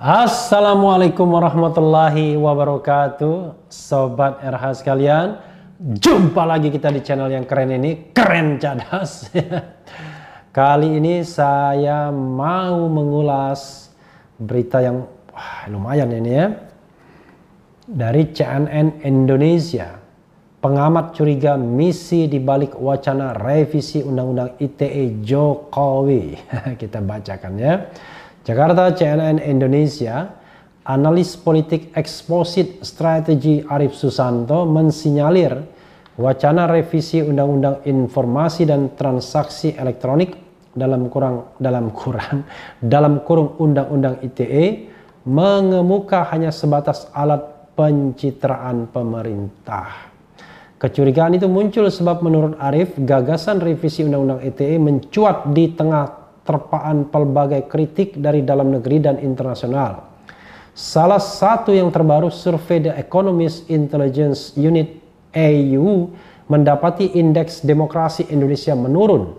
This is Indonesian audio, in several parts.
Assalamualaikum warahmatullahi wabarakatuh. Sobat RH sekalian Jumpa lagi kita di channel yang keren ini. Keren cadas. Kali ini saya mau mengulas Berita yang wah, lumayan ini ya. Dari CNN Indonesia. Pengamat curiga misi di balik wacana revisi Undang-Undang ITE Jokowi. Kita bacakan ya Jakarta CNN Indonesia, analis politik eksposit strategi Arif Susanto mensinyalir wacana revisi Undang-Undang Informasi dan Transaksi Elektronik dalam kurang dalam kurang dalam kurung Undang-Undang ITE mengemuka hanya sebatas alat pencitraan pemerintah. Kecurigaan itu muncul sebab menurut Arif, gagasan revisi Undang-Undang ITE mencuat di tengah terpaan pelbagai kritik dari dalam negeri dan internasional. Salah satu yang terbaru survei The Economist Intelligence Unit AU mendapati indeks demokrasi Indonesia menurun.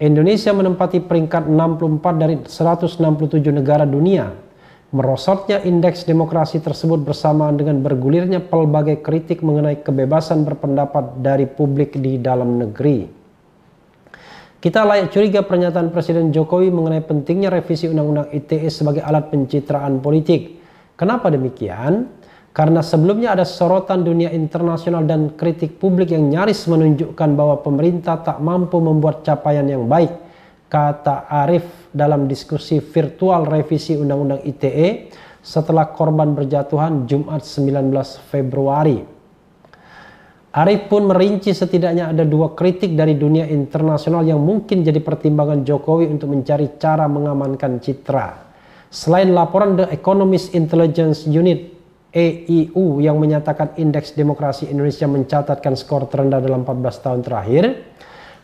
Indonesia menempati peringkat 64 dari 167 negara dunia. Merosotnya indeks demokrasi tersebut bersamaan dengan bergulirnya pelbagai kritik mengenai kebebasan berpendapat dari publik di dalam negeri. Kita layak curiga pernyataan Presiden Jokowi mengenai pentingnya revisi Undang-Undang ITE sebagai alat pencitraan politik. Kenapa demikian? Karena sebelumnya ada sorotan dunia internasional dan kritik publik yang nyaris menunjukkan bahwa pemerintah tak mampu membuat capaian yang baik, kata Arif dalam diskusi virtual revisi Undang-Undang ITE setelah korban berjatuhan Jumat 19 Februari. Arif pun merinci setidaknya ada dua kritik dari dunia internasional yang mungkin jadi pertimbangan Jokowi untuk mencari cara mengamankan citra. Selain laporan The Economist Intelligence Unit EIU yang menyatakan indeks demokrasi Indonesia mencatatkan skor terendah dalam 14 tahun terakhir,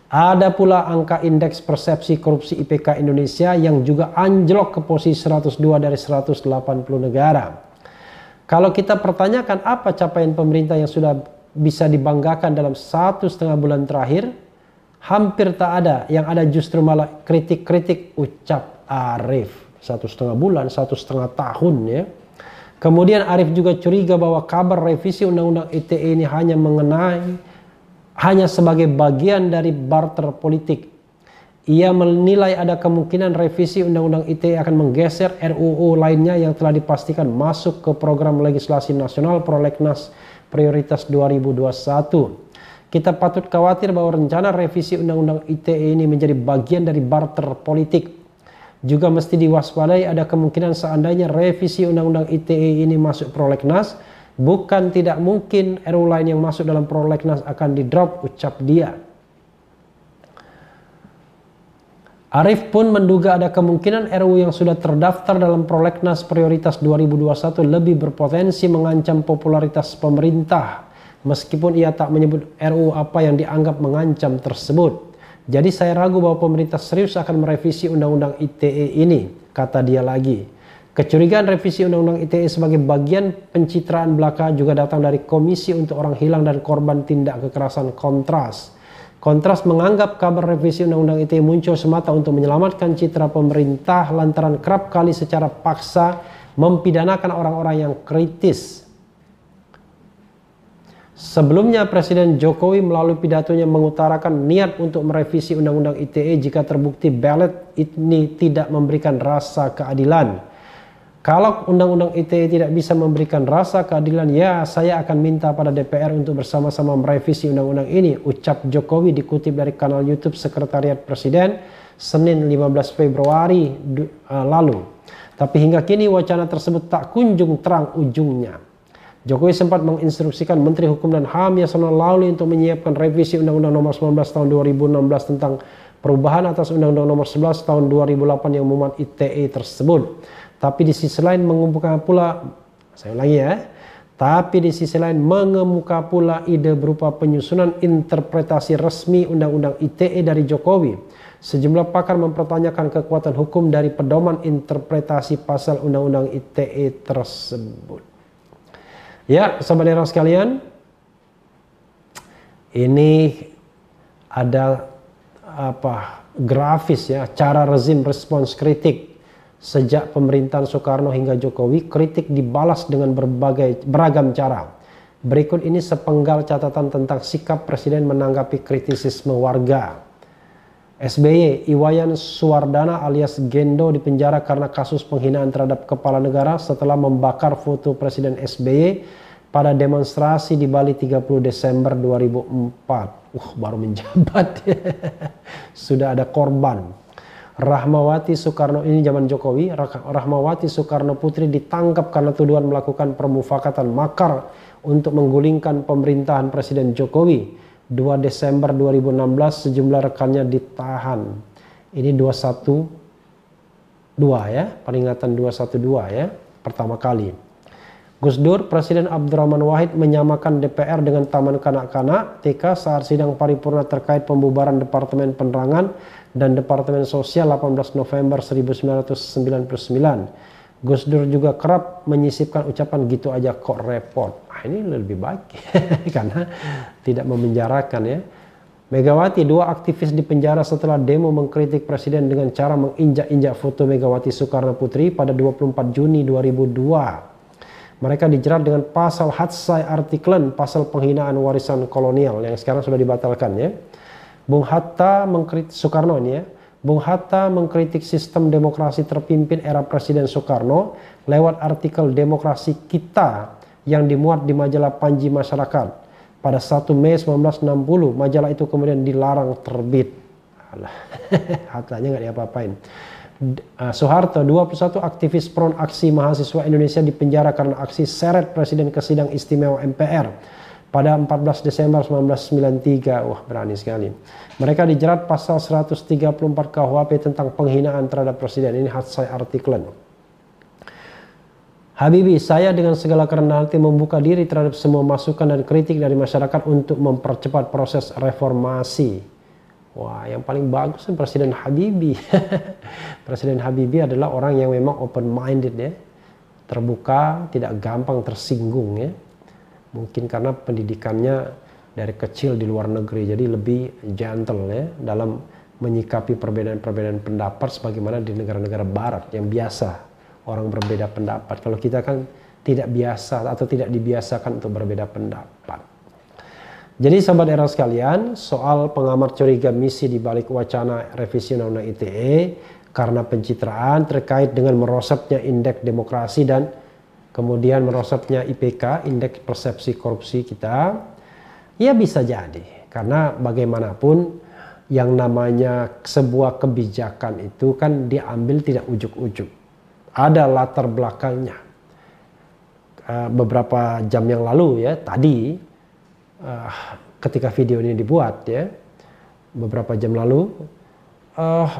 ada pula angka indeks persepsi korupsi IPK Indonesia yang juga anjlok ke posisi 102 dari 180 negara. Kalau kita pertanyakan apa capaian pemerintah yang sudah bisa dibanggakan dalam satu setengah bulan terakhir hampir tak ada yang ada justru malah kritik-kritik ucap Arif. Satu setengah bulan satu setengah tahun ya. Kemudian Arif juga curiga bahwa kabar revisi undang-undang ITE ini hanya mengenai hanya sebagai bagian dari barter politik. Ia menilai ada kemungkinan revisi Undang-Undang ITE akan menggeser RUU lainnya yang telah dipastikan masuk ke program legislasi nasional prolegnas prioritas 2021. Kita patut khawatir bahwa rencana revisi Undang-Undang ITE ini menjadi bagian dari barter politik. Juga mesti diwaspadai ada kemungkinan seandainya revisi Undang-Undang ITE ini masuk prolegnas, bukan tidak mungkin RUU lain yang masuk dalam prolegnas akan di drop ucap dia. Arif pun menduga ada kemungkinan RU yang sudah terdaftar dalam prolegnas prioritas 2021 lebih berpotensi mengancam popularitas pemerintah meskipun ia tak menyebut RU apa yang dianggap mengancam tersebut. Jadi saya ragu bahwa pemerintah serius akan merevisi Undang-Undang ITE ini, kata dia lagi. Kecurigaan revisi Undang-Undang ITE sebagai bagian pencitraan belaka juga datang dari Komisi untuk Orang Hilang dan Korban Tindak Kekerasan Kontras Kontras menganggap kabar revisi Undang-Undang ITE muncul semata untuk menyelamatkan citra pemerintah lantaran kerap kali secara paksa mempidanakan orang-orang yang kritis. Sebelumnya Presiden Jokowi melalui pidatonya mengutarakan niat untuk merevisi Undang-Undang ITE jika terbukti ballot ini tidak memberikan rasa keadilan. Kalau Undang-Undang ITE tidak bisa memberikan rasa keadilan, ya saya akan minta pada DPR untuk bersama-sama merevisi Undang-Undang ini, ucap Jokowi dikutip dari kanal YouTube Sekretariat Presiden Senin 15 Februari uh, lalu. Tapi hingga kini wacana tersebut tak kunjung terang ujungnya. Jokowi sempat menginstruksikan Menteri Hukum dan HAM Yasona Lauli untuk menyiapkan revisi Undang-Undang Nomor 19 Tahun 2016 tentang perubahan atas Undang-Undang Nomor 11 Tahun 2008 yang memuat ITE tersebut. Tapi di sisi lain mengemuka pula, saya ulangi ya, tapi di sisi lain mengemuka pula ide berupa penyusunan interpretasi resmi Undang-Undang ITE dari Jokowi. Sejumlah pakar mempertanyakan kekuatan hukum dari pedoman interpretasi pasal Undang-Undang ITE tersebut. Ya, saudara sekalian, ini ada apa grafis ya cara rezim respons kritik Sejak pemerintahan Soekarno hingga Jokowi, kritik dibalas dengan berbagai beragam cara. Berikut ini sepenggal catatan tentang sikap Presiden menanggapi kritisisme warga. SBY, Iwayan Suwardana alias Gendo dipenjara karena kasus penghinaan terhadap kepala negara setelah membakar foto Presiden SBY pada demonstrasi di Bali 30 Desember 2004. Uh, baru menjabat. Sudah ada korban. Rahmawati Soekarno ini zaman Jokowi, Rahmawati Soekarno Putri ditangkap karena tuduhan melakukan permufakatan makar untuk menggulingkan pemerintahan Presiden Jokowi. 2 Desember 2016 sejumlah rekannya ditahan. Ini 212 ya, peringatan 212 ya, pertama kali. Gus Dur, Presiden Abdurrahman Wahid menyamakan DPR dengan Taman Kanak-Kanak TK saat sidang paripurna terkait pembubaran Departemen Penerangan dan Departemen Sosial 18 November 1999. Gus Dur juga kerap menyisipkan ucapan gitu aja kok repot. Ah, ini lebih baik karena tidak memenjarakan ya. Megawati dua aktivis di penjara setelah demo mengkritik presiden dengan cara menginjak-injak foto Megawati Soekarno Putri pada 24 Juni 2002. Mereka dijerat dengan pasal Hatsai Artiklen, pasal penghinaan warisan kolonial yang sekarang sudah dibatalkan ya. Bung Hatta mengkritik Soekarno ini ya. Bung Hatta mengkritik sistem demokrasi terpimpin era Presiden Soekarno lewat artikel Demokrasi Kita yang dimuat di majalah Panji Masyarakat. Pada 1 Mei 1960, majalah itu kemudian dilarang terbit. Alah, Hattanya nggak diapa-apain. Uh, Soeharto, 21 aktivis front aksi mahasiswa Indonesia dipenjara karena aksi seret Presiden ke sidang istimewa MPR pada 14 Desember 1993. Wah, berani sekali. Mereka dijerat pasal 134 KUHP tentang penghinaan terhadap presiden. Ini saya artiklen. Habibi, saya dengan segala kerendahan hati membuka diri terhadap semua masukan dan kritik dari masyarakat untuk mempercepat proses reformasi. Wah, yang paling bagus kan Presiden Habibi. Presiden Habibi adalah orang yang memang open minded ya. Terbuka, tidak gampang tersinggung ya mungkin karena pendidikannya dari kecil di luar negeri jadi lebih gentle ya dalam menyikapi perbedaan-perbedaan pendapat sebagaimana di negara-negara barat yang biasa orang berbeda pendapat. Kalau kita kan tidak biasa atau tidak dibiasakan untuk berbeda pendapat. Jadi sahabat era sekalian soal pengamat curiga misi di balik wacana revisi undang-undang ITE karena pencitraan terkait dengan merosotnya indeks demokrasi dan kemudian merosotnya IPK, indeks persepsi korupsi kita, ya bisa jadi. Karena bagaimanapun yang namanya sebuah kebijakan itu kan diambil tidak ujuk-ujuk. Ada latar belakangnya. Eh, beberapa jam yang lalu ya, tadi eh, ketika video ini dibuat ya, beberapa jam lalu, uh,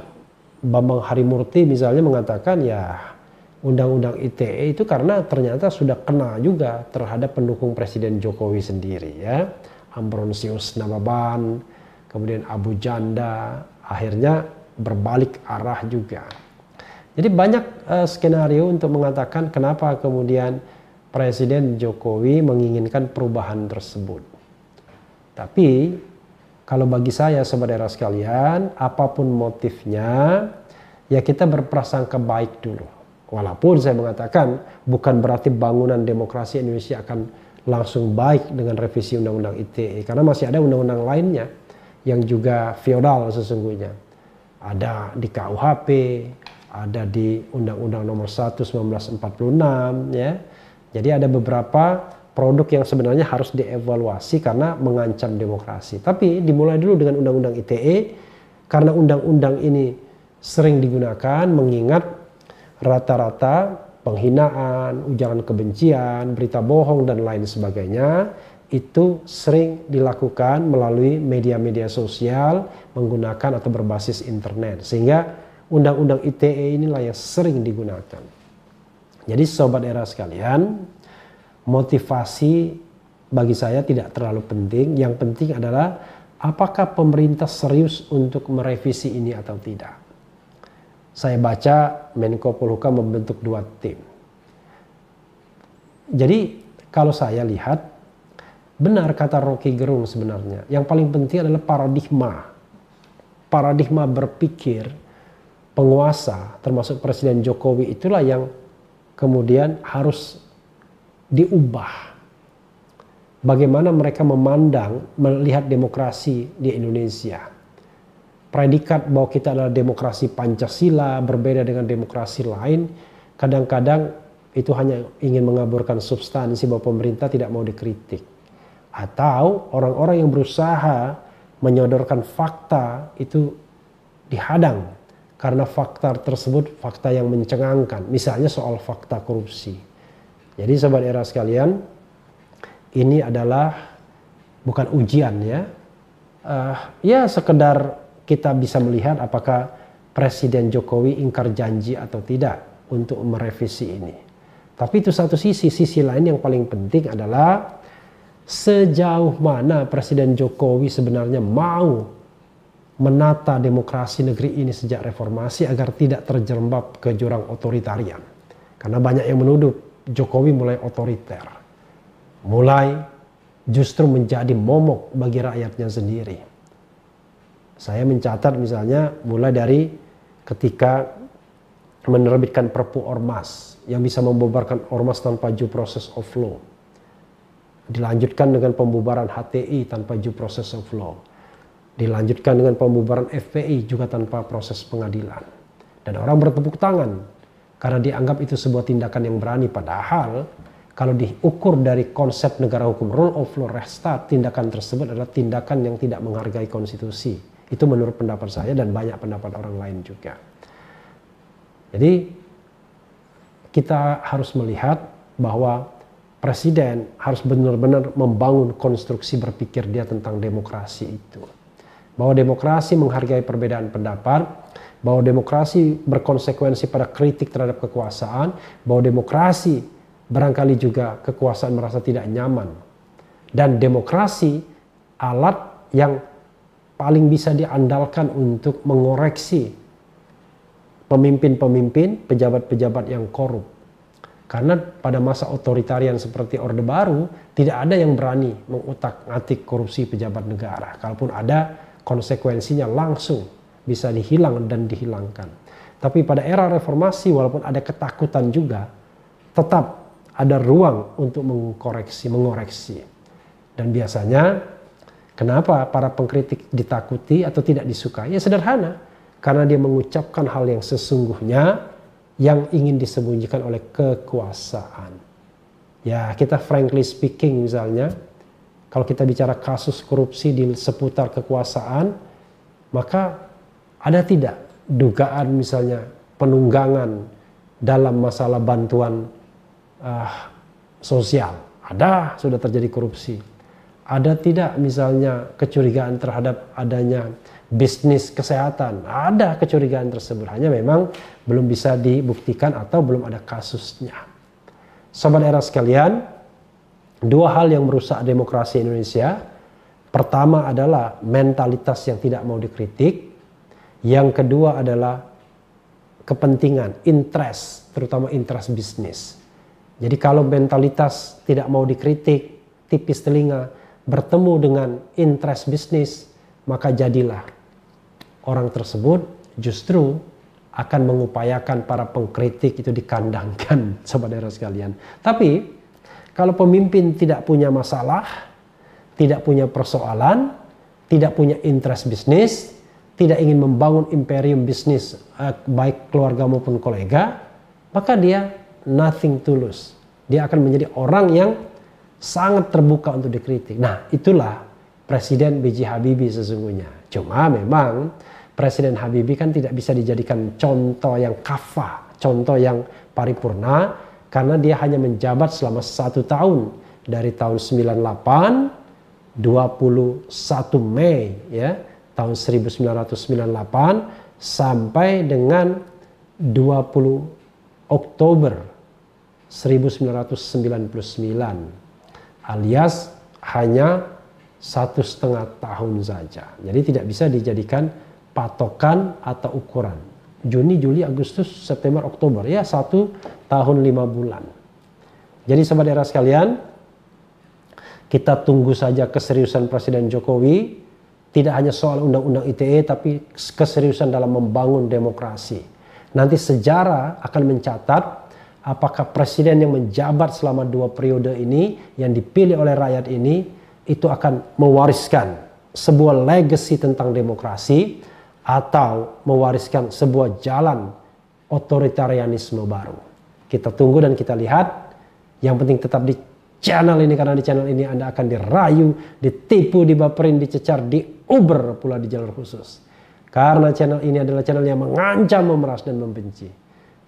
Bambang Harimurti misalnya mengatakan ya undang-undang ITE itu karena ternyata sudah kena juga terhadap pendukung Presiden Jokowi sendiri ya. Ambrosius Nababan, kemudian Abu Janda, akhirnya berbalik arah juga. Jadi banyak uh, skenario untuk mengatakan kenapa kemudian Presiden Jokowi menginginkan perubahan tersebut. Tapi kalau bagi saya saudara sekalian, apa pun motifnya, ya kita berprasangka baik dulu Walaupun saya mengatakan bukan berarti bangunan demokrasi Indonesia akan langsung baik dengan revisi undang-undang ITE karena masih ada undang-undang lainnya yang juga feodal sesungguhnya. Ada di KUHP, ada di Undang-Undang Nomor 1 1946 ya. Jadi ada beberapa produk yang sebenarnya harus dievaluasi karena mengancam demokrasi. Tapi dimulai dulu dengan Undang-Undang ITE karena undang-undang ini sering digunakan mengingat rata-rata penghinaan, ujaran kebencian, berita bohong dan lain sebagainya itu sering dilakukan melalui media-media sosial menggunakan atau berbasis internet sehingga undang-undang ITE inilah yang sering digunakan. Jadi sobat era sekalian, motivasi bagi saya tidak terlalu penting. Yang penting adalah apakah pemerintah serius untuk merevisi ini atau tidak saya baca Menko Polhukam membentuk dua tim. Jadi kalau saya lihat benar kata Rocky Gerung sebenarnya. Yang paling penting adalah paradigma. Paradigma berpikir penguasa termasuk Presiden Jokowi itulah yang kemudian harus diubah. Bagaimana mereka memandang, melihat demokrasi di Indonesia. Predikat bahwa kita adalah demokrasi Pancasila berbeda dengan demokrasi lain, kadang-kadang itu hanya ingin mengaburkan substansi bahwa pemerintah tidak mau dikritik. Atau orang-orang yang berusaha menyodorkan fakta itu dihadang karena fakta tersebut fakta yang mencengangkan. Misalnya soal fakta korupsi. Jadi sobat era sekalian, ini adalah bukan ujian ya. Uh, ya sekedar kita bisa melihat apakah Presiden Jokowi ingkar janji atau tidak untuk merevisi ini. Tapi itu satu sisi, sisi lain yang paling penting adalah sejauh mana Presiden Jokowi sebenarnya mau menata demokrasi negeri ini sejak reformasi agar tidak terjerembab ke jurang otoritarian. Karena banyak yang menuduh Jokowi mulai otoriter. Mulai justru menjadi momok bagi rakyatnya sendiri. Saya mencatat misalnya mulai dari ketika menerbitkan perpu ormas yang bisa membubarkan ormas tanpa due process of law. Dilanjutkan dengan pembubaran HTI tanpa due process of law Dilanjutkan dengan pembubaran FPI juga tanpa proses pengadilan. Dan orang bertepuk tangan karena dianggap itu sebuah tindakan yang berani. Padahal kalau diukur dari konsep negara hukum rule of law restart, tindakan tersebut adalah tindakan yang tidak menghargai konstitusi. Itu menurut pendapat saya dan banyak pendapat orang lain juga. Jadi kita harus melihat bahwa presiden harus benar-benar membangun konstruksi berpikir dia tentang demokrasi itu bahwa demokrasi menghargai perbedaan pendapat, bahwa demokrasi berkonsekuensi pada kritik terhadap kekuasaan, bahwa demokrasi barangkali juga kekuasaan merasa tidak nyaman. Dan demokrasi alat yang paling bisa diandalkan untuk mengoreksi pemimpin-pemimpin, pejabat-pejabat yang korup. Karena pada masa otoritarian seperti Orde Baru, tidak ada yang berani mengutak-atik korupsi pejabat negara. Kalaupun ada, konsekuensinya langsung bisa dihilang dan dihilangkan. Tapi pada era reformasi walaupun ada ketakutan juga, tetap ada ruang untuk mengkoreksi, mengoreksi. Dan biasanya kenapa para pengkritik ditakuti atau tidak disukai? Ya sederhana, karena dia mengucapkan hal yang sesungguhnya yang ingin disembunyikan oleh kekuasaan. Ya, kita frankly speaking misalnya, kalau kita bicara kasus korupsi di seputar kekuasaan, maka ada tidak dugaan misalnya penunggangan dalam masalah bantuan uh, sosial? Ada, sudah terjadi korupsi. Ada tidak misalnya kecurigaan terhadap adanya bisnis kesehatan? Ada kecurigaan tersebut, hanya memang belum bisa dibuktikan atau belum ada kasusnya. Sobat era sekalian, Dua hal yang merusak demokrasi Indonesia. Pertama adalah mentalitas yang tidak mau dikritik. Yang kedua adalah kepentingan, interest, terutama interest bisnis. Jadi kalau mentalitas tidak mau dikritik, tipis telinga, bertemu dengan interest bisnis, maka jadilah orang tersebut justru akan mengupayakan para pengkritik itu dikandangkan, saudara sekalian. Tapi kalau pemimpin tidak punya masalah, tidak punya persoalan, tidak punya interest bisnis, tidak ingin membangun imperium bisnis eh, baik keluarga maupun kolega, maka dia nothing to lose. Dia akan menjadi orang yang sangat terbuka untuk dikritik. Nah, itulah Presiden B.J. Habibie sesungguhnya. Cuma memang Presiden Habibie kan tidak bisa dijadikan contoh yang kafa, contoh yang paripurna, karena dia hanya menjabat selama satu tahun dari tahun 98 21 Mei ya tahun 1998 sampai dengan 20 Oktober 1999 alias hanya satu setengah tahun saja. Jadi tidak bisa dijadikan patokan atau ukuran. Juni, Juli, Agustus, September, Oktober. Ya satu tahun lima bulan. Jadi sobat era sekalian, kita tunggu saja keseriusan Presiden Jokowi Tidak hanya soal undang-undang ITE, tapi keseriusan dalam membangun demokrasi. Nanti sejarah akan mencatat apakah presiden yang menjabat selama dua periode ini, yang dipilih oleh rakyat ini, itu akan mewariskan sebuah legacy tentang demokrasi, atau mewariskan sebuah jalan otoritarianisme baru. Kita tunggu dan kita lihat. Yang penting tetap di channel ini karena di channel ini Anda akan dirayu, ditipu, dibaperin, dicecar, diuber pula di jalur khusus. Karena channel ini adalah channel yang mengancam, memeras dan membenci.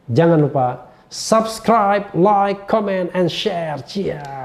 Jangan lupa subscribe, like, comment, and share. Cia.